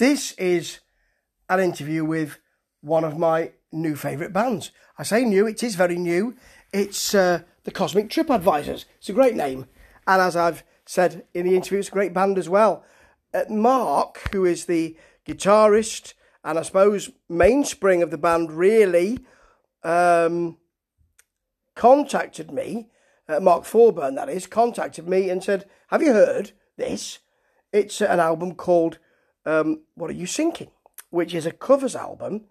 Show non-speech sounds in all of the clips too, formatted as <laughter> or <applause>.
This is an interview with one of my new favourite bands. I say new, it is very new. It's uh, the Cosmic Trip Advisors. It's a great name. And as I've said in the interview, it's a great band as well. Uh, Mark, who is the guitarist and I suppose mainspring of the band, really um, contacted me. Uh, Mark Thorburn, that is, contacted me and said, Have you heard this? It's an album called um, What Are You Thinking? which is a covers album.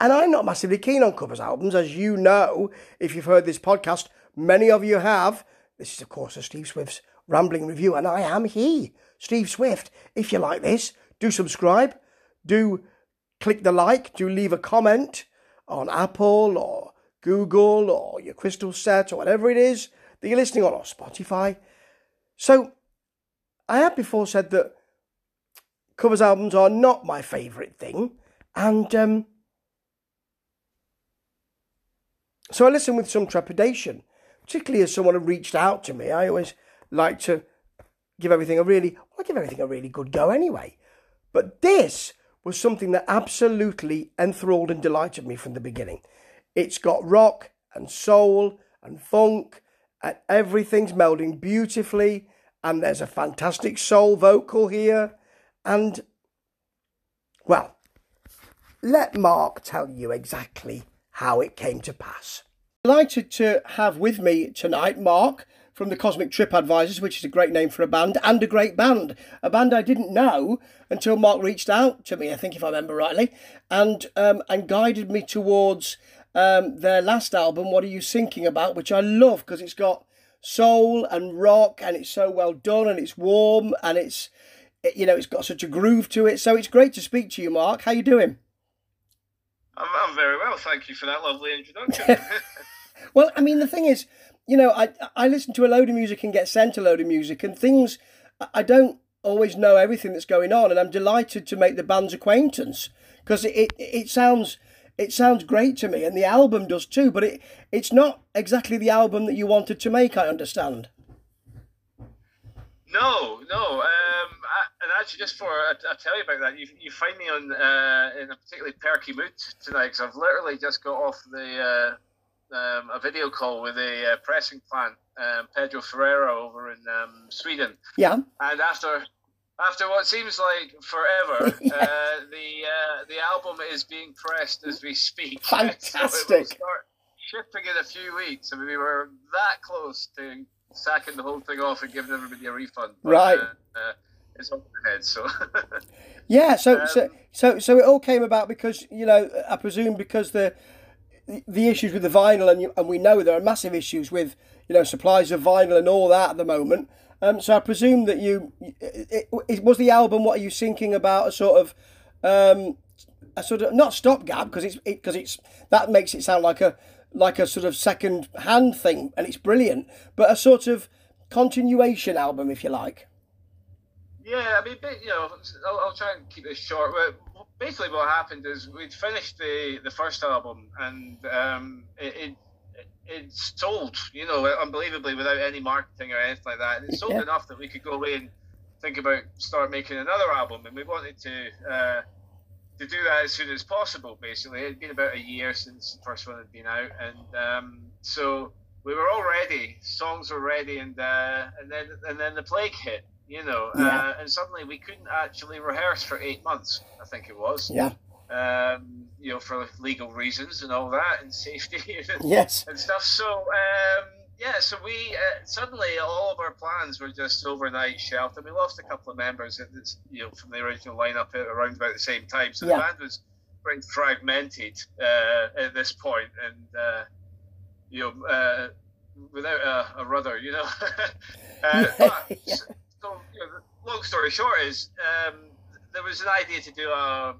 And I'm not massively keen on covers albums, as you know, if you've heard this podcast. Many of you have. This is, of course, a Steve Swift's rambling review, and I am he, Steve Swift. If you like this, do subscribe, do click the like, do leave a comment on Apple or Google or your Crystal Set or whatever it is that you're listening on, or Spotify. So, I have before said that covers albums are not my favourite thing, and um, so I listen with some trepidation, particularly as someone had reached out to me. I always like to give everything a really, well, I give everything a really good go anyway. But this was something that absolutely enthralled and delighted me from the beginning. It's got rock and soul and funk, and everything's melding beautifully. And there's a fantastic soul vocal here. And, well, let Mark tell you exactly how it came to pass. Delighted to have with me tonight Mark from the Cosmic Trip Advisors, which is a great name for a band and a great band. A band I didn't know until Mark reached out to me, I think, if I remember rightly, and um, and guided me towards um, their last album, What Are You Thinking About, which I love because it's got soul and rock and it's so well done and it's warm and it's you know it's got such a groove to it. So it's great to speak to you, Mark. How you doing? I'm, I'm very well, thank you for that lovely introduction. <laughs> <laughs> well, I mean, the thing is, you know, I I listen to a load of music and get sent a load of music, and things I don't always know everything that's going on, and I'm delighted to make the band's acquaintance because it, it it sounds it sounds great to me, and the album does too. But it it's not exactly the album that you wanted to make. I understand. No, no. Um, I, and actually, just for I, I tell you about that, you, you find me on uh, in a particularly perky mood tonight because I've literally just got off the uh, um, a video call with a uh, pressing plant, um, Pedro Ferreira over in um, Sweden. Yeah. And after after what seems like forever, <laughs> yeah. uh, the uh, the album is being pressed as we speak. Fantastic. <laughs> so it will start shipping in a few weeks. I mean, we were that close to sacking the whole thing off and giving everybody a refund. But, right. Uh, it's over the head, so. <laughs> yeah, so, so um, so so it all came about because you know I presume because the the issues with the vinyl, and, you, and we know there are massive issues with you know supplies of vinyl and all that at the moment. Um, so I presume that you it, it, was the album. What are you thinking about? A sort of um, a sort of not stopgap because it's because it, it's that makes it sound like a like a sort of second hand thing, and it's brilliant. But a sort of continuation album, if you like. Yeah, I mean, you know, I'll, I'll try and keep this short But basically what happened is we'd finished the the first album and um, it, it it sold, you know, unbelievably without any marketing or anything like that. And it sold yeah. enough that we could go away and think about start making another album. And we wanted to uh, to do that as soon as possible. Basically, it had been about a year since the first one had been out, and um, so we were all ready. Songs were ready, and uh, and then and then the plague hit you know, yeah. uh, and suddenly we couldn't actually rehearse for eight months. I think it was. Yeah. Um, you know, for legal reasons and all that, and <laughs> safety and, yes. and stuff. So, um, yeah, so we uh, suddenly all of our plans were just overnight shelved, and we lost a couple of members, you know, from the original lineup around about the same time. So yeah. the band was very fragmented uh, at this point, and uh, you know, uh, without a, a rudder, you know. <laughs> Uh, <laughs> but, yeah so you know, long story short is um, there was an idea to do a,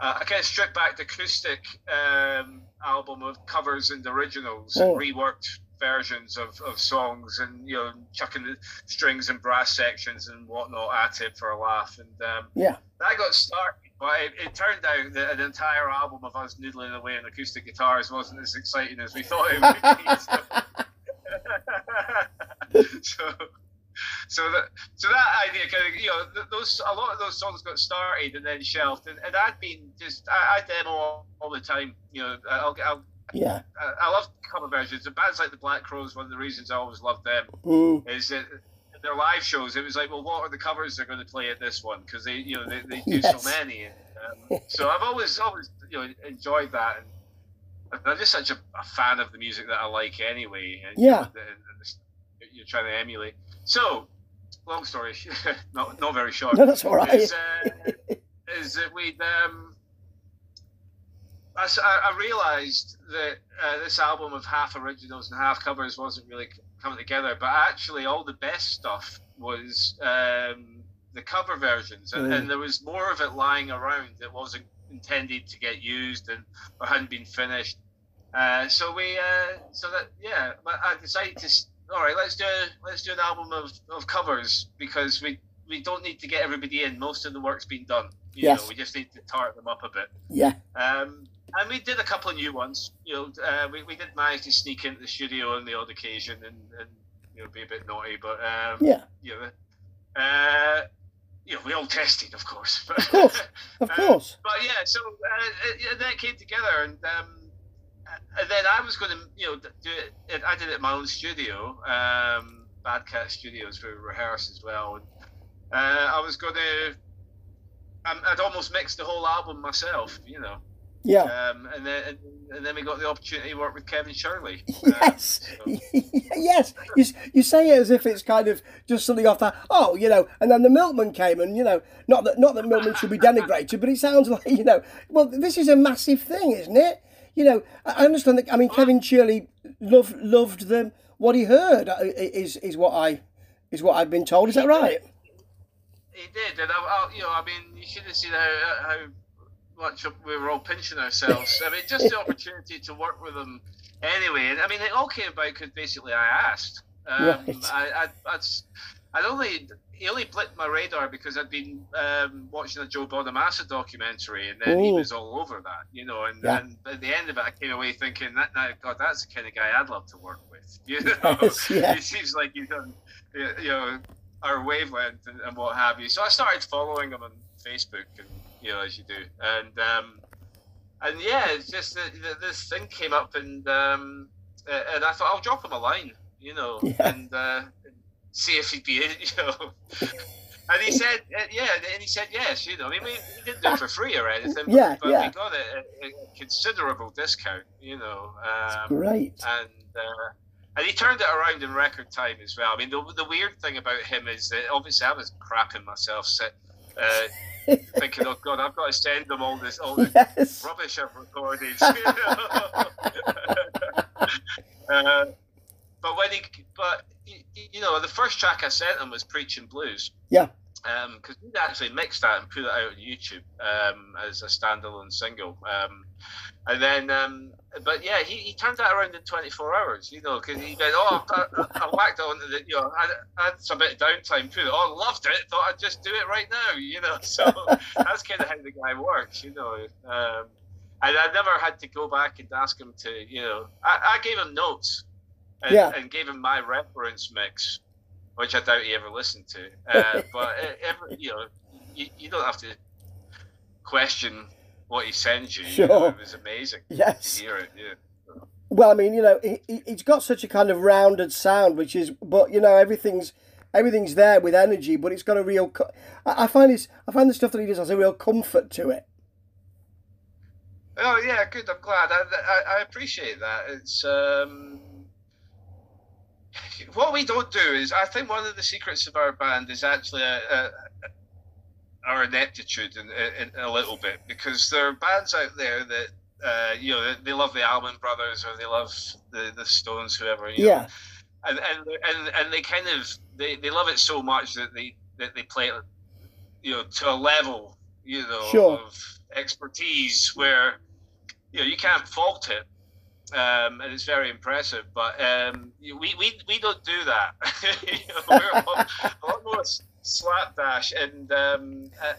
a kind of stripped back acoustic um, album of covers and originals oh. and reworked versions of, of songs and you know chucking the strings and brass sections and whatnot at it for a laugh. And um, yeah. that got started but it, it, turned out that an entire album of us noodling away on acoustic guitars wasn't as exciting as we thought it would be so, <laughs> <laughs> so so that so that idea kind of you know those a lot of those songs got started and then shelved. And, and I'd been just I, I demo all, all, the time you know I'll, I'll yeah I, I, love cover versions the bands like the Black Crowes one of the reasons I always loved them mm. is that their live shows it was like well what are the covers they're going to play at this one because they you know they, they do yes. so many um, <laughs> so I've always always you know enjoyed that and I'm just such a, a fan of the music that I like anyway and, yeah and, and you're trying to emulate so, long story, <laughs> not not very short. No, that's all right. Is, uh, <laughs> is that we um, I, I realised that uh, this album of half originals and half covers wasn't really coming together, but actually all the best stuff was um, the cover versions, and, mm. and, there was more of it lying around that wasn't intended to get used and or hadn't been finished. Uh, so we, uh, so that yeah, I decided to all right, let's do let's do an album of, of covers because we we don't need to get everybody in. Most of the work's been done. You yes. know, we just need to tart them up a bit. Yeah. Um, and we did a couple of new ones. You know, uh, we, we did manage to sneak into the studio on the odd occasion and, and you know be a bit naughty, but um, yeah, you know, uh, you know, we all tested, of course. of course, <laughs> of course. Uh, but yeah, so uh, it, it, came together, and um, and then I was going to, you know, do it. I did it in my own studio, um, Bad Cat Studios, for rehearse as well. And uh, I was going to, I'd almost mixed the whole album myself, you know. Yeah. Um, and then and, then we got the opportunity to work with Kevin Shirley. <laughs> Yes. Um, so. <laughs> yes. You, you say it as if it's kind of just something off that. Oh, you know. And then the Milkman came, and you know, not that not that Milkman should be denigrated, but it sounds <laughs> like you know. Well, this is a massive thing, isn't it? you know, I understand that. I mean, Kevin Shirley loved loved them. What he heard uh, is is what I is what I've been told. Is that right? He did, and I, I, you know, I mean, you should have seen how, how much we were all pinching ourselves. I mean, just the <laughs> opportunity to work with them anyway. And I mean, it all came about because basically I asked. Um, right. I, I, I'd, only he only blipped my radar because I'd been um, watching a Joe Bonamassa documentary, and then Ooh. he was all over that, you know. And, yeah. and at the end of it, I came away thinking that, now, God, that's the kind of guy I'd love to work with. <laughs> You know, yes, yeah. it seems like he's on, you know, our wavelength and, and, what have you. So I started following him on Facebook, and you know, as you do, and um, and yeah, it's just that, this thing came up, and um, and I thought I'll drop him a line, you know, <laughs> yeah. and. Uh, see if he'd be, <laughs> you know. And he said, uh, yeah, and he said yes. You know, I mean, we, we didn't do it for free or anything, but, yeah, but yeah. we got a, a, considerable discount. You know, um, great. And uh, and he turned it around in record time as well. I mean, the, the weird thing about him is that obviously I was crapping myself, uh, <laughs> thinking, oh God, I've got to send them all this all this yes. rubbish I've recorded. <laughs> <laughs> Uh, but when he, but you know, the first track I sent him was Preaching Blues. Yeah. Because um, he'd actually mixed that and put it out on YouTube um, as a standalone single. Um, and then, um, but yeah, he, he turned that around in 24 hours, you know, because he went, oh, I, I, whacked it onto the, you know, I, I, had some bit of downtime, put it on, loved it, thought I'd just do it right now, <laughs> you know. So that's kind of how the guy works, you know. Um, and I never had to go back and ask him to, you know, I, I gave him notes and, yeah. and gave him my reference mix, which I doubt he ever listened to. Uh, <laughs> but every, you know, you, you don't have to question what he sends you. Sure. You know, it was amazing. Yes. To hear it. Yeah. Well, I mean, you know, he, he's got such a kind of rounded sound, which is, but you know, everything's everything's there with energy, but it's got a real. I, I find his, I find the stuff that he does has a real comfort to it. Oh yeah, good. I'm glad. I, I, I appreciate that. It's um, what we don't do is, I think one of the secrets of our band is actually a, a, our ineptitude in, in, in, a little bit because there are bands out there that uh, you know they love the Allman Brothers or they love the the Stones, whoever. yeah. Know, and, and and and they kind of they, they love it so much that they that they play it, you know, to a level, you know, sure. of expertise where you know you can't fault it um, and it's very impressive. But um, we, we, we don't do that. you <laughs> know, <laughs> we're a lot, a lot, more slapdash, and um, uh,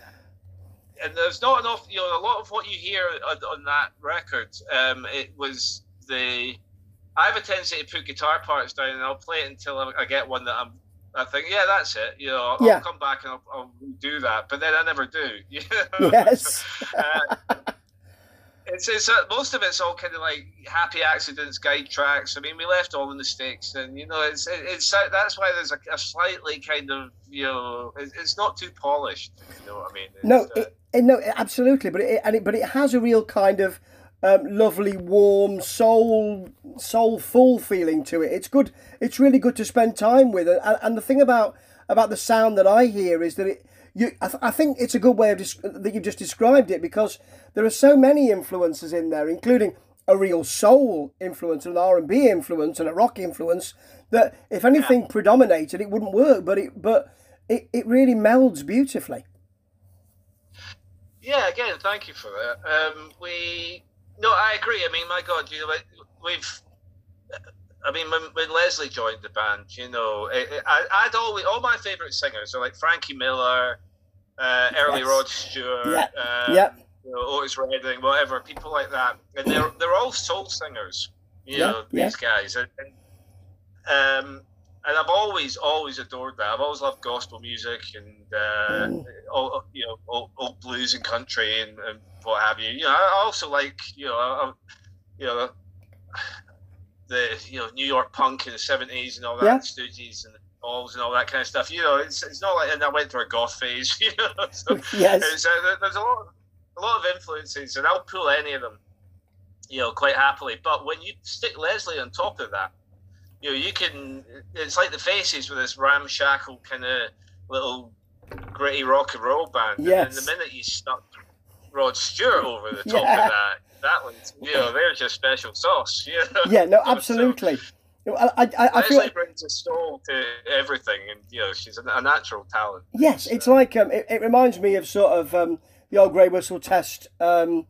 and there's not enough. You know, a lot of what you hear on, on that record, um, it was the. I have a tendency to put guitar parts down, and I'll play it until I, I get one that I'm I think, yeah, that's it. You know, I'll, Yeah. I'll come back and I'll, I'll do that, but then I never do. <laughs> You know? Yes. Uh, it's it's uh, most of it's all kind of like happy accidents, guide tracks. I mean, we left all the mistakes, and you know, it's it, it's uh, that's why there's a, a slightly kind of you know, it, it's not too polished. You know what I mean? It's, No, uh, it, it, no, absolutely, but it, and it, but it has a real kind of um, lovely, warm, soul, soulful feeling to it. It's good. It's really good to spend time with, and, and the thing about about the sound that I hear is that it. You, I, th- I think it's a good way of dis- that you've just described it because there are so many influences in there, including a real soul influence, an R and B influence, and a rock influence. That if anything predominated, it wouldn't work. But it, but it, it really melds beautifully. Yeah, again, thank you for that. Um, we no, I agree. I mean, my God, you know, we've. I mean, when, when Leslie joined the band, you know, I, I, I'd always all my favorite singers are like Frankie Miller, uh, early Yes. Rod Stewart, Yeah, uh, yeah. you know, Otis Redding, whatever, people like that, and they're they're all soul singers, you Yeah, know, these guys, and, and um, and I've always always adored that. I've always loved gospel music and uh, Mm. all you know, old, old blues and country and, and what have you. You know, I also like you know, I, you know, the you know New York punk in the seventies and all that, Yeah. Stooges and Dolls and all that kind of stuff. You know, it's, it's not like and I went through a goth phase. <laughs> You know, so <laughs> Yes. uh, there's a lot, a lot of influences, and I'll pull any of them, you know, quite happily. But when you stick Leslie on top of that, you know, you can. It's like the Faces with this ramshackle kind of little gritty rock and roll band. Yes. And the minute you stuck Rod Stewart over the top Yeah. of that, that one's, you know, they're just special sauce. You know? Yeah, no, <laughs> So- absolutely. I, I, I I feel Leslie brings a soul to everything, and you know she's a, natural talent. yes, it's like um, it, it reminds me of sort of um, the old grey whistle test. Um,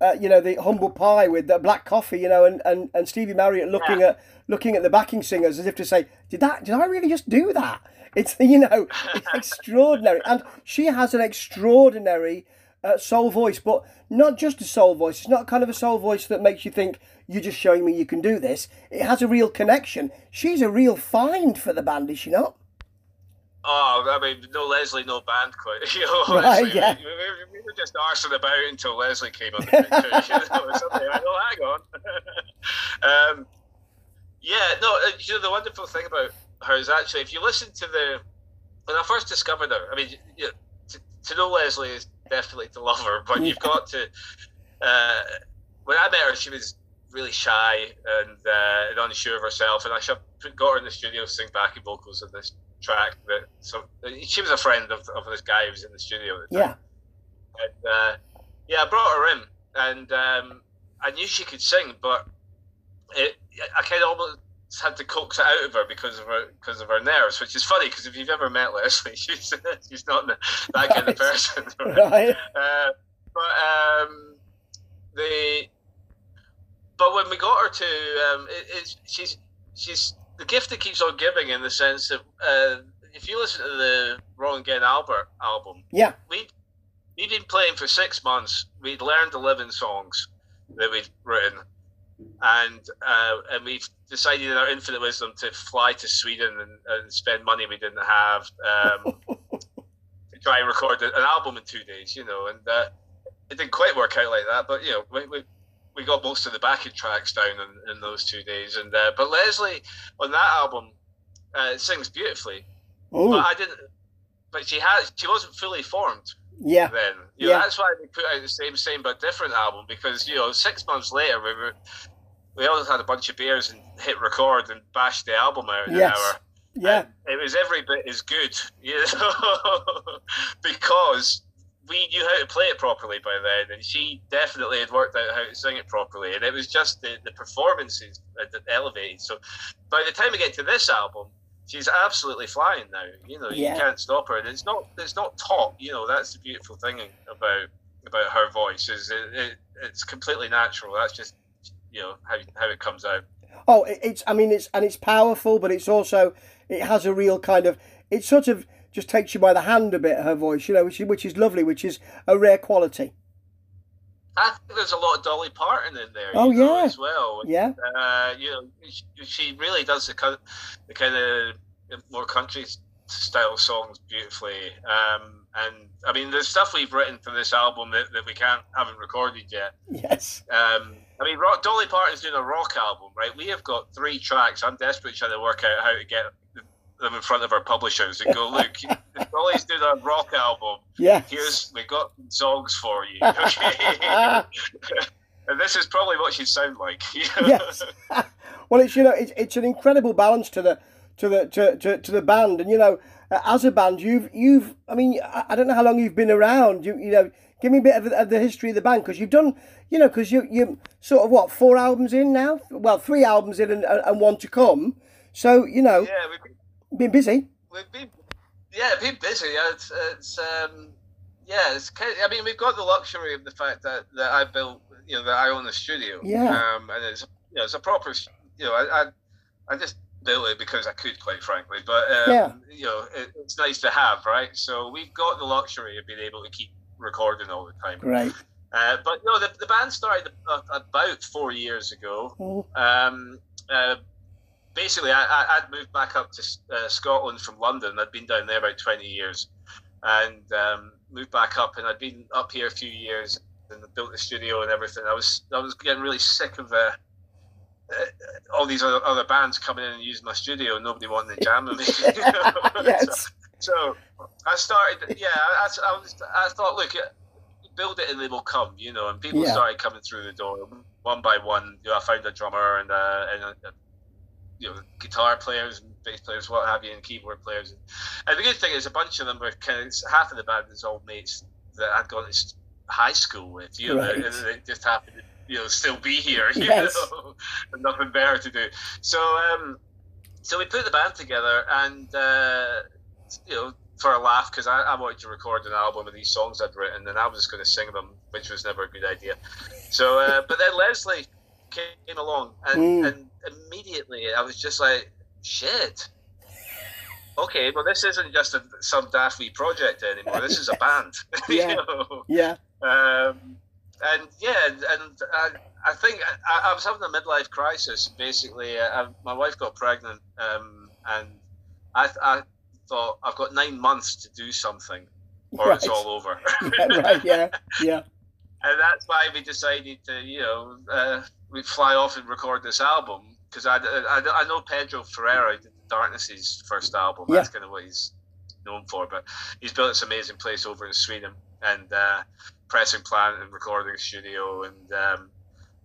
uh, you know, the humble pie with the black coffee. You know, and, and, and Stevie Marriott looking at looking at the backing singers as if to say, "Did that? Did I really just do that?" It's <laughs> you know, it's <laughs> extraordinary, and she has an extraordinary uh, soul voice, but not just a soul voice. It's not kind of a soul voice that makes you think you're just showing me you can do this. It has a real connection. She's a real find for the band, is she not? Oh, I mean, no Leslie, no band, quite. <laughs> You know, Right, honestly, yeah. we, we, we were just arsing about until Leslie came on the picture. you know, something like, oh, hang on. <laughs> um, yeah, no, uh, you know, the wonderful thing about her is actually, if you listen to the, when I first discovered her, I mean, you know, to, to know Leslie is definitely to love her, but you've got to, uh, when I met her, she was really shy and, uh, and unsure of herself, and I got her in the studio to sing backing vocals on this track that so she was a friend of, of this guy who was in the studio the. Yeah. And uh, yeah, I brought her in, and um, I knew she could sing, but it, I kind of almost had to coax it out of her because of her because of her nerves, which is funny because if you've ever met Leslie, <laughs> she's she's not that kind of Right. person. <laughs> Right. Uh, but um, the but when we got her to um, it, it's she's she's the gift that keeps on giving in the sense that uh, if you listen to the Wrong Again Albert album, Yeah. we we'd been playing for six months. We'd learned eleven songs that we'd written, and uh, and we've decided in our infinite wisdom to fly to Sweden and, and spend money we didn't have um, <laughs> to try and record an album in two days. You know, and uh, it didn't quite work out like that. But you know, we. we we got most of the backing tracks down in, in those two days, and uh, but Leslie on that album uh, sings beautifully, Ooh, but I didn't. But she had she wasn't fully formed yeah. then. You know, Yeah. that's why we put out the same same but different album because you know six months later we were we always had a bunch of beers and hit record and bashed the album out in Yes. an hour. Yeah. And it was every bit as good, <laughs> you know, because we knew how to play it properly by then, and she definitely had worked out how to sing it properly, and it was just the, the performances that elevated. So by the time we get to this album, she's absolutely flying now. You know, Yeah. you can't stop her, and it's not it's not taught. You know, that's the beautiful thing about about her voice is it, it it's completely natural. That's just you know how how it comes out. Oh, it's. I mean, it's and it's powerful, but it's also it has a real kind of. it's sort of just takes you by the hand a bit. Her voice, you know, which is, which is lovely, which is a rare quality. I think there's a lot of Dolly Parton in there. Oh, you know, yeah. as well. Yeah. Uh, you know, she, she really does the kind, the kind of more country style songs beautifully. Um, and I mean, there's stuff we've written for this album that, that we can't haven't recorded yet. Yes. Um, I mean, rock, Dolly Parton's doing a rock album, right? We have got three tracks. I'm desperate trying to work out how to get them in front of our publishers and go, look, Dolly's doing a rock album. Yeah. Here's we got songs for you. Okay. <laughs> and this is probably what she'd sound like. <laughs> yes. <laughs> well, it's you know it's, it's an incredible balance to the to the to, to, to the band, and you know uh, as a band you've you've I mean I don't know how long you've been around. You you know give me a bit of, of the history of the band because you've done you know because you you sort of what four albums in now well three albums in and, and one to come. So you know yeah we've been, been busy. We've been yeah been busy. It's it's um yeah it's I mean we've got the luxury of the fact that that I built you know that I own the studio. Yeah. Um, and it's you know it's a proper you know I I, I just built it because I could, quite frankly. But um, yeah. you know it, it's nice to have, right? So we've got the luxury of being able to keep recording all the time. Right. Uh, but no, the, the band started about four years ago. Mm. Um, uh, basically, I, I, would moved back up to uh, Scotland from London. I'd been down there about 20 years and um, moved back up, and I'd been up here a few years and built the studio and everything. I was I was getting really sick of uh, uh, all these other, other bands coming in and using my studio and nobody wanting to jam with me. <laughs> <laughs> yes. so, so, I started, yeah, I, I, was, I thought, look, build it and they will come, you know, and people yeah. started coming through the door one by one. You know, I found a drummer and, uh, and uh, you know, guitar players and bass players, what have you, and keyboard players. And the good thing is, a bunch of them were kind of half of the band is old mates that I'd gone to high school with, you know, right. and they just happened to you know still be here <laughs> you yes. know and nothing better to do so um so we put the band together and uh you know for a laugh because I, I wanted to record an album of these songs I'd written and I was just going to sing them which was never a good idea so uh, but then Leslie came along and, mm. and immediately I was just like shit okay, well, this isn't just a, some daffy project anymore. This is a <laughs> band. <laughs> yeah. you know? Yeah. Um, and yeah, and I, I think I, I, was having a midlife crisis. Basically, uh, I, my wife got pregnant, um, and I, I thought I've got nine months to do something, or right. it's all over. <laughs> yeah, right. Yeah. Yeah. And that's why we decided to, you know, uh, we fly off and record this album because I, I, I know Pedro Ferreira did Darkness's first album. Yeah. That's kind of what he's known for. But he's built this amazing place over in Sweden, and uh, pressing plant and recording studio, and um,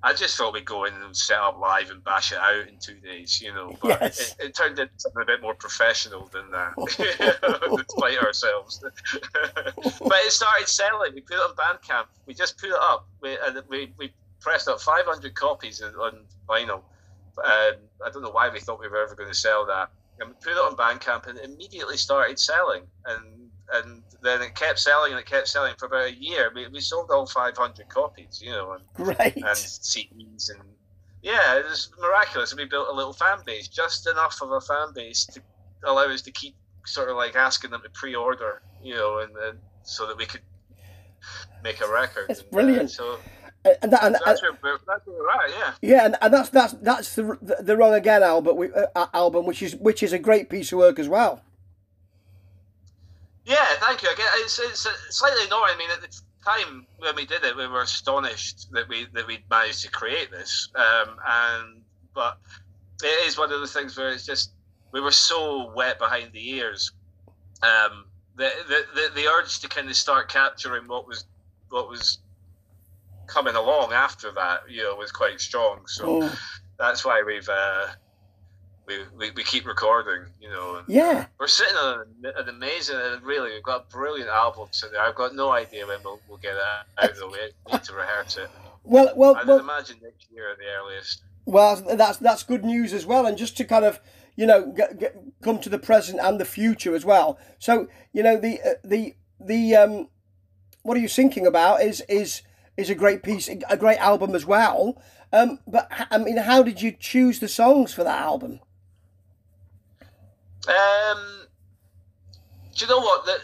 I just thought we'd go in and set up live and bash it out in two days, you know. But yes. it, it, turned into something a bit more professional than that, <laughs> <laughs> despite ourselves. <laughs> but it started selling. We put it on Bandcamp. We just put it up. We and we, we pressed up 500 copies on vinyl. Um, I don't know why we thought we were ever going to sell that. And we put it on Bandcamp and it immediately started selling. And and then it kept selling and it kept selling for about a year. We, we sold all 500 copies, you know, and, <laughs> Great. and CDs and yeah, it was miraculous. And we built a little fan base, just enough of a fan base to allow us to keep sort of like asking them to pre-order, you know, and, and so that we could make a record. It's and, brilliant. Uh, so and, that, and, so that's, where that's where we're at, yeah. Yeah, and, and that's that's that's the the, the Wrong Again album, uh, album, which is which is a great piece of work as well. Yeah, thank you. Again, it's, it's slightly annoying. I mean, at the time when we did it, we were astonished that we that we'd managed to create this. Um, and but it is one of the things where it's just we were so wet behind the ears. Um, the, the, the, the urge to kind of start capturing what was what was coming along after that, you know, was quite strong. So that's why we've uh, we, we, we keep recording, you know. yeah. We're sitting on an, amazing, really, we've got a brilliant album sitting I've got no idea when we'll, we'll get it out of the way. We need to rehearse it. Well, well, I'd well, imagine next year at the earliest. Well, that's that's good news as well, and just to kind of you know get, get, come to the present and the future as well. So you know the uh, the the um, what are you thinking about is is is a great piece, a great album as well. Um, but I mean, how did you choose the songs for that album? Um, do you know what? The,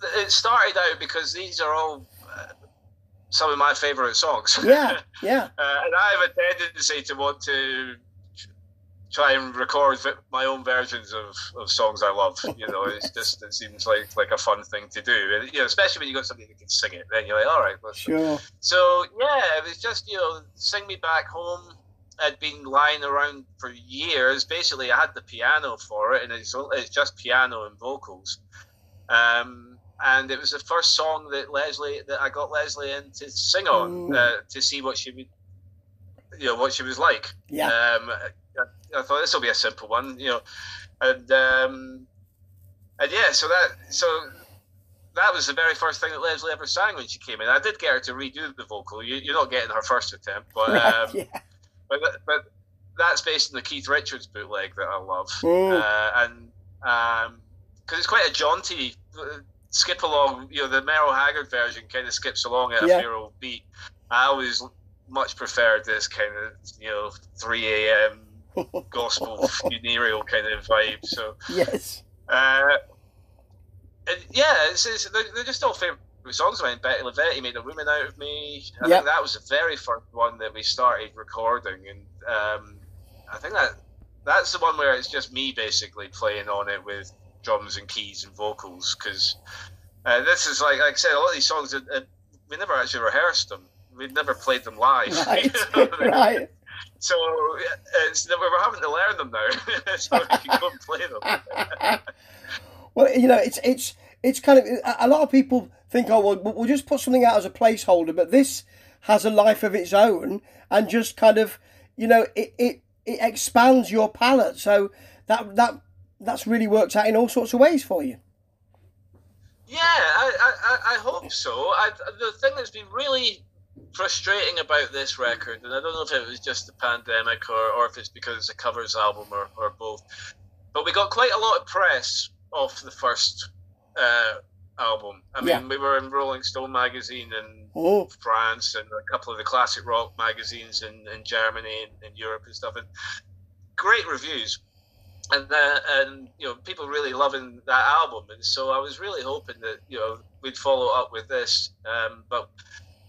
the, it started out because these are all uh, some of my favourite songs. Yeah, yeah. <laughs> uh, and I have a tendency to want to try and record my own versions of, of songs I love. You know, it's <laughs> just it seems like like a fun thing to do. And, you know, especially when you've got somebody who can sing it. Then you're like, all right, sure. So yeah, it was just you know, sing me back home. Had been lying around for years. Basically, I had the piano for it, and it's it's just piano and vocals. Um, and it was the first song that Leslie that I got Leslie in to sing on uh, to see what she would, you know, what she was like. Yeah. Um, I thought this will be a simple one, you know, and um, and yeah, so that so that was the very first thing that Leslie ever sang when she came in. I did get her to redo the vocal. You, are not getting her first attempt, but right, um, yeah. But but that's based on the Keith Richards bootleg that I love, mm. uh, and because um, it's quite a jaunty skip along. You know, the Merle Haggard version kind of skips along at yeah. a feral beat. I always much preferred this kind of you know 3 a.m <laughs> gospel funereal kind of vibe. So yes, uh, and yeah, it's, it's, they're, they're, just all favorite songs of mine. Bettye LaVette made a woman out of me. I yep. think that was the very first one that we started recording, and um, I think that that's the one where it's just me basically playing on it with drums and keys and vocals because uh, this is like, like I said, a lot of these songs uh, we never actually rehearsed them. We'd never played them live. Right. <laughs> you know? right. So it's, we're having to learn them now, <laughs> so we can go and play them. <laughs> well, you know, it's it's it's kind of a lot of people think, oh well, we'll just put something out as a placeholder, but this has a life of its own, and just kind of, you know, it it, it expands your palette. So that that that's really worked out in all sorts of ways for you. Yeah, I, I, I hope so. I, the thing that's been really frustrating about this record, and I don't know if it was just the pandemic or, or if it's because it's a covers album or, or both, but we got quite a lot of press off the first uh, album. I mean, yeah. we were in Rolling Stone magazine in oh. France and a couple of the classic rock magazines in, in Germany and in Europe and stuff, and great reviews. And uh, and you know people really loving that album, and so I was really hoping that you know we'd follow up with this, um, but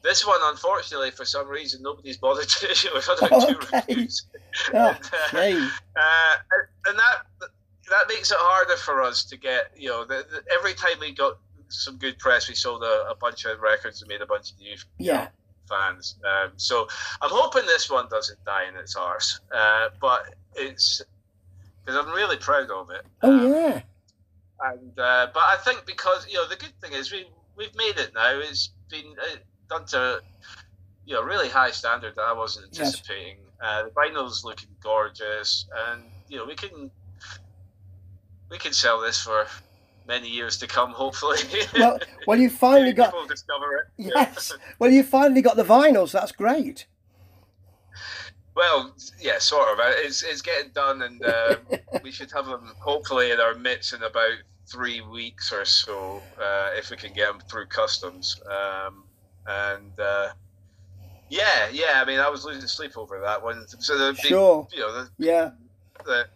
this one, unfortunately, for some reason, nobody's <laughs> bothered to. We've had two reviews, oh, <laughs> and, uh, uh, and that that makes it harder for us to get. You know, the, the, every time we got some good press, we sold a, a bunch of records and made a bunch of new yeah. fans. Um, so I'm hoping this one doesn't die in its arse, uh, but it's because I'm really proud of it. Oh um, yeah. And uh, but I think because you know the good thing is we we've made it now. It's been uh, done to you know really high standard that I wasn't anticipating. Yes. Uh, the vinyl's looking gorgeous, and you know we can we can sell this for many years to come, hopefully. Well, well, you <laughs> finally got people discover it. <laughs> Yes. well, you finally got the vinyls. That's great. Well, yeah, sort of. Uh, it's it's getting done, and uh, <laughs> we should have them hopefully in our midst in about three weeks or so, uh, if we can get them through customs. Um, and uh, yeah, yeah. I mean, I was losing sleep over that one. So the sure. you know, the, yeah, the,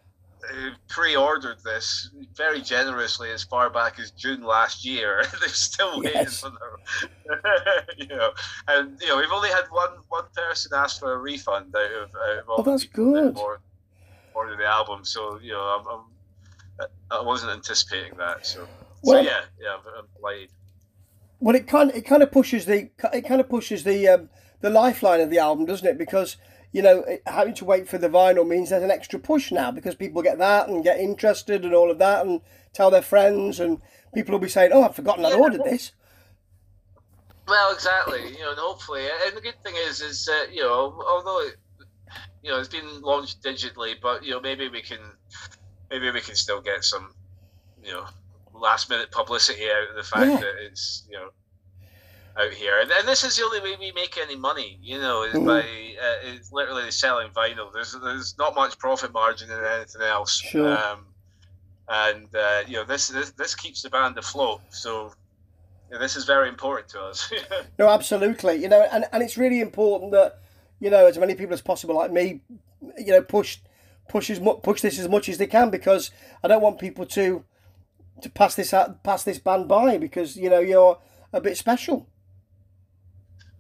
uh, pre-ordered this very generously as far back as June last year. <laughs> They're still waiting yes. for their, <laughs> you know, and you know we've only had one one person ask for a refund out of, out of all oh, that's good. Order the album, so you know I'm, I'm I wasn't anticipating that. So, well, so yeah, yeah, I'm, I'm delighted. Well, it kind it kind of pushes the it kind of pushes the um, the lifeline of the album, doesn't it? Because you know having to wait for the vinyl means there's an extra push now because people get that and get interested and all of that and tell their friends and people will be saying, "Oh, I've forgotten yeah, I ordered this." Well, exactly. You know, and hopefully, and the good thing is, is that you know, although it, you know it's been launched digitally, but you know maybe we can maybe we can still get some you know last minute publicity out of the fact yeah. that it's you know out here, and, and this is the only way we make any money. You know, is mm-hmm. by uh, it's literally selling vinyl. There's there's not much profit margin in anything else. Sure. Um, and uh, you know this, this this keeps the band afloat. So you know, this is very important to us. <laughs> no, absolutely. You know, and, and it's really important that you know as many people as possible, like me, you know, push push as push this as much as they can because I don't want people to to pass this out, pass this band by because you know you're a bit special.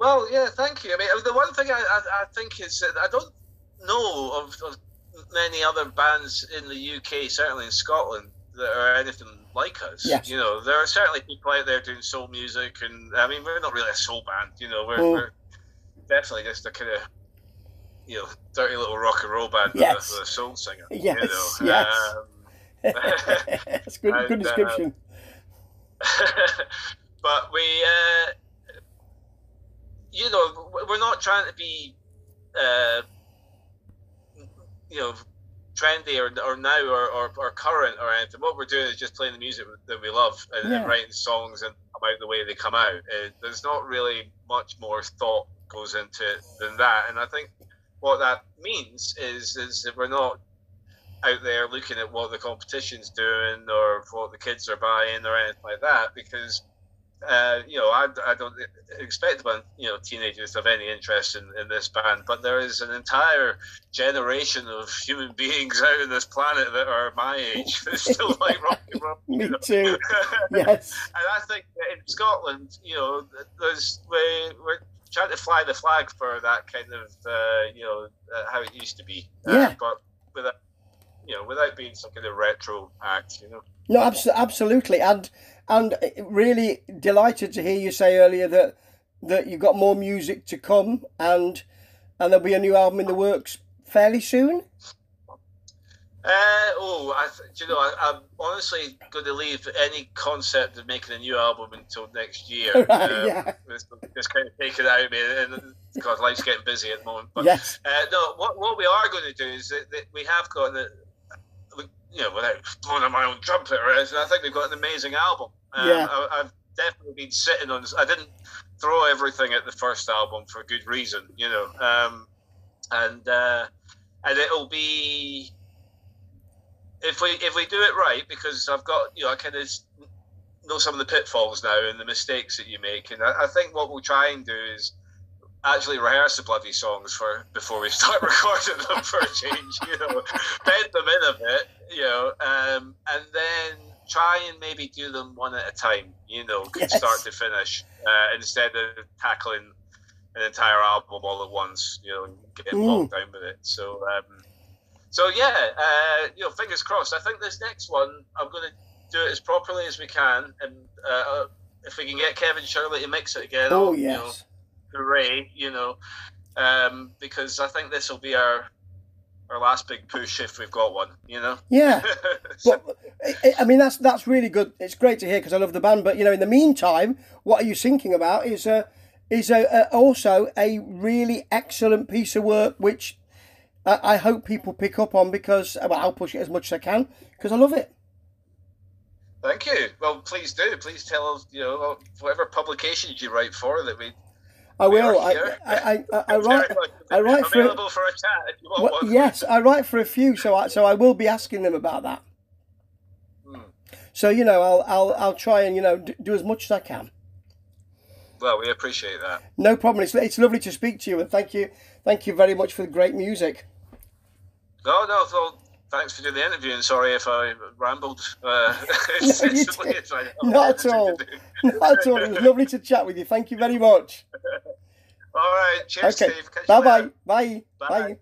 Well, yeah, thank you. I mean, the one thing I, I, I think is that I don't know of, of many other bands in the UK, certainly in Scotland, that are anything like us. Yes. You know, there are certainly people out there doing soul music, and I mean, we're not really a soul band. You know, we're, mm. we're definitely just a kind of you know dirty little rock and roll band yes. with, a, with a soul singer. Yes. You know? Yes. Um, <laughs> <laughs> That's good. And, good uh, description. Uh, <laughs> but we, uh, you know, we're not trying to be, uh, you know, trendy or, or now or, or, or, current or anything. What we're doing is just playing the music that we love and, yeah. and writing songs and about the way they come out. Uh, there's not really much more thought goes into it than that. And I think what that means is is that we're not out there looking at what the competition's doing or what the kids are buying or anything like that because uh, you know I, I don't expect you know teenagers to have any interest in, in this band but there is an entire generation of human <laughs> beings out on this planet that are my age that <laughs> still like rock and roll <laughs> me too. Yes. And I think in Scotland you know there's we, we're trying to fly the flag for that kind of uh, you know uh, how it used to be. Uh, yeah. but with a you know, without being some kind of retro act, you know. No, abs- absolutely, and and really delighted to hear you say earlier that that you've got more music to come, and and there'll be a new album in the works fairly soon. Uh, oh, I th- you know, I, am honestly going to leave any concept of making a new album until next year. <laughs> right, um, yeah. Kind of take it out of me, and because life's getting busy at the moment. But yes. uh, no, what what we are going to do is that, that we have got the you know, without blowing on my own trumpet or anything, I think we've got an amazing album. Um, yeah. I, have definitely been sitting on. this. I didn't throw everything at the first album for a good reason, you know. Um, and uh, and it'll be if we if we do it right, because I've got you know I kind of know some of the pitfalls now and the mistakes that you make, and I, I think what we'll try and do is actually rehearse the bloody songs for before we <laughs> start <laughs> recording them for a change. You know, bend them in a bit. You know, um, and then try and maybe do them one at a time. You know, yes. start to finish uh, instead of tackling an entire album all at once. You know, and getting mm. bogged down with it. So. Um, so yeah, uh, you know, fingers crossed. I think this next one, I'm going to do it as properly as we can, and uh, if we can get Kevin Shirley to mix it again, oh yes, you know, hooray, you know, um, because I think this will be our our last big push if we've got one, you know. Yeah, so. <laughs> but I mean that's that's really good. It's great to hear because I love the band. But you know, in the meantime, what are you thinking about? Is a is a, a also a really excellent piece of work which I, I hope people pick up on because well, I'll push it as much as I can because I love it. Thank you. Well, please do. Please tell us, you know, whatever publications you write for that we I will. I, I, I, I, write. I write for. Available for a chat if you want well, one. Yes, I write for a few, so I, so I will be asking them about that. Hmm. So you know, I'll I'll I'll try and you know do as much as I can. Well, we appreciate that. No problem. It's it's lovely to speak to you, and thank you thank you very much for the great music. No, no, well, thanks for doing the interview, and sorry if I rambled. Uh, <laughs> <laughs> no, <laughs> Not at all. Not at all. It was lovely to chat with you. Thank you very much. All right. Cheers, okay. Steve. Bye-bye. Bye. Bye. Bye.